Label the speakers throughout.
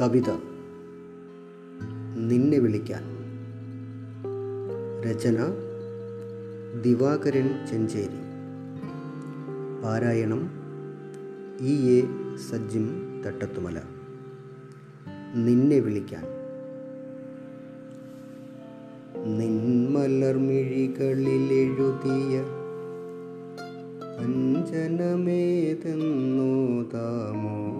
Speaker 1: കവിത നിന്നെ വിളിക്കാൻ. രചന ദിവാകരൻ ചെഞ്ചേരി. പാരായണം ഇ എ സജ്ജിം തട്ടത്തുമല. നിന്നെ വിളിക്കാൻ. നിന്മലർമിഴികളിലെഴുതിയ അഞ്ജനമേതെന്നോ താമോ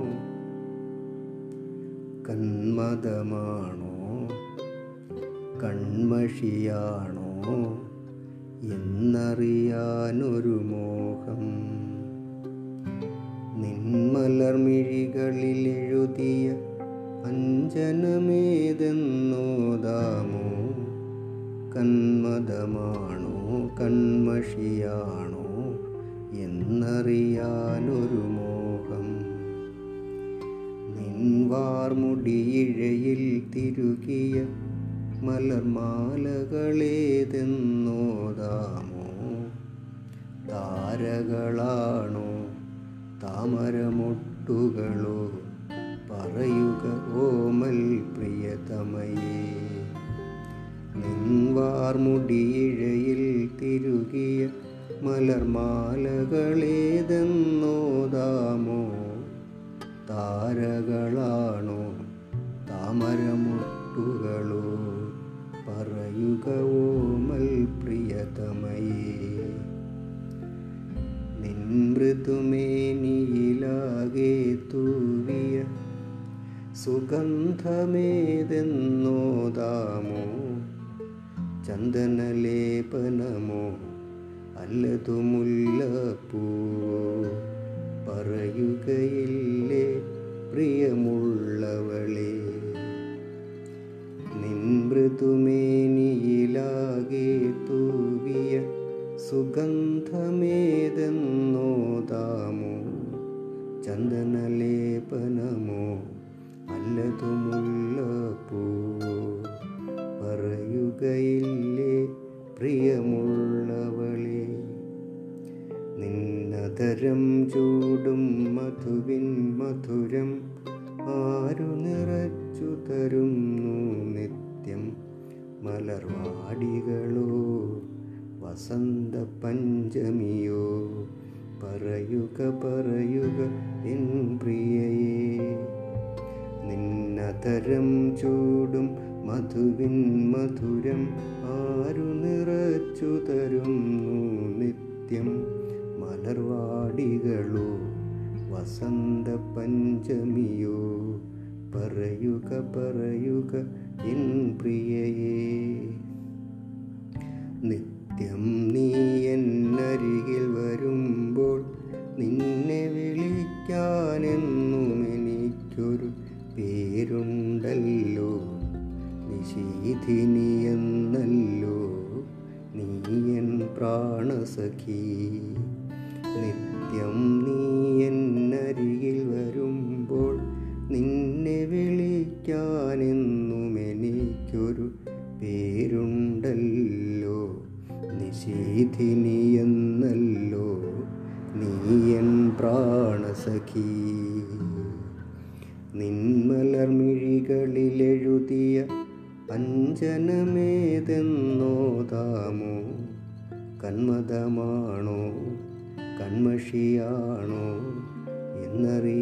Speaker 1: കന്മതമാണോ കൺമഷിയാണോ? എന്നറിയാനൊരു മോഹം. നിന്മലർമിഴികളിലെഴുതിയ അഞ്ജനമേതെന്നോതാമോ കന്മതമാണോ കൺമഷിയാണോ? എന്നറിയാനൊരു നിൻവാർമുടിയിഴയിൽ തിരുകിയ മലർമാലകളേതെന്നോതാമോ? താരകളാണോ താമരമൊട്ടുകളോ? പറയുക ഓമൽ പ്രിയതമയേ. നിൻവാർമുടിയിഴയിൽ തിരുകിയ മലർമാലകളേതെന്നോതാമോ? താരകളാണോ? താമരമുട്ടുകളോ? പറയുക ഓമൽ പ്രിയതമയേ. നിൻമൃദുമേനിയിലാകെ തൂവിയ സുഗന്ധമേതെന്നോതാമോ ചന്ദനലേപനമോ അല്ലതു മുല്ലപ്പൂവോ പറയുകയില്ലേ പ്രിയമുള്ളവളെ? നിൻമൃദുമേനിയിലാകെ തൂവിയ സുഗന്ധമേതെന്നോതാമോ ചന്ദനലേപനമോ അല്ലതു മുല്ലപ്പൂവോ പറയുകയില്ലേ പ്രിയമുള്ളവളെ? നിന്നതരം ചൂടും മധുവിൻ മധുരം ആരു നിറച്ചു തരുന്നു നിത്യം. മലർവാടികളോ വസന്ത പഞ്ചമിയോ പറയുക പറയുക എൻ പ്രിയേ നിന്നതരം ചൂടും മധുവിൻ മധുരം ആരു നിറച്ചു തരുന്നു മലർവാടികളോ വസന്ത പഞ്ചമിയോ? പറയുക പറയുക എൻ പ്രിയയേ. നിത്യം നീ എന്നരികിൽ വരുമ്പോൾ നിന്നെ വിളിക്കാനെന്നും എനിക്കൊരു പേരുണ്ടല്ലോ. നിശീധിനി എന്നല്ലോ എൻ പ്രാണസഖി. നിത്യം നീ എന്നരികിൽ വരുമ്പോൾ നിന്നെ വിളിക്കാനെന്നും എനിക്കൊരു പേരുണ്ടല്ലോ. നിശീധിനി എന്നല്ലോ. നീയൻ പ്രാണസഖി. നിന്മലർമിഴികളിലെഴുതിയ അഞ്ജനമേതെന്നോതാമോ കന്മതമാണോ? കൺമഷിയാണോ എന്നറിയാനൊരു മോഹം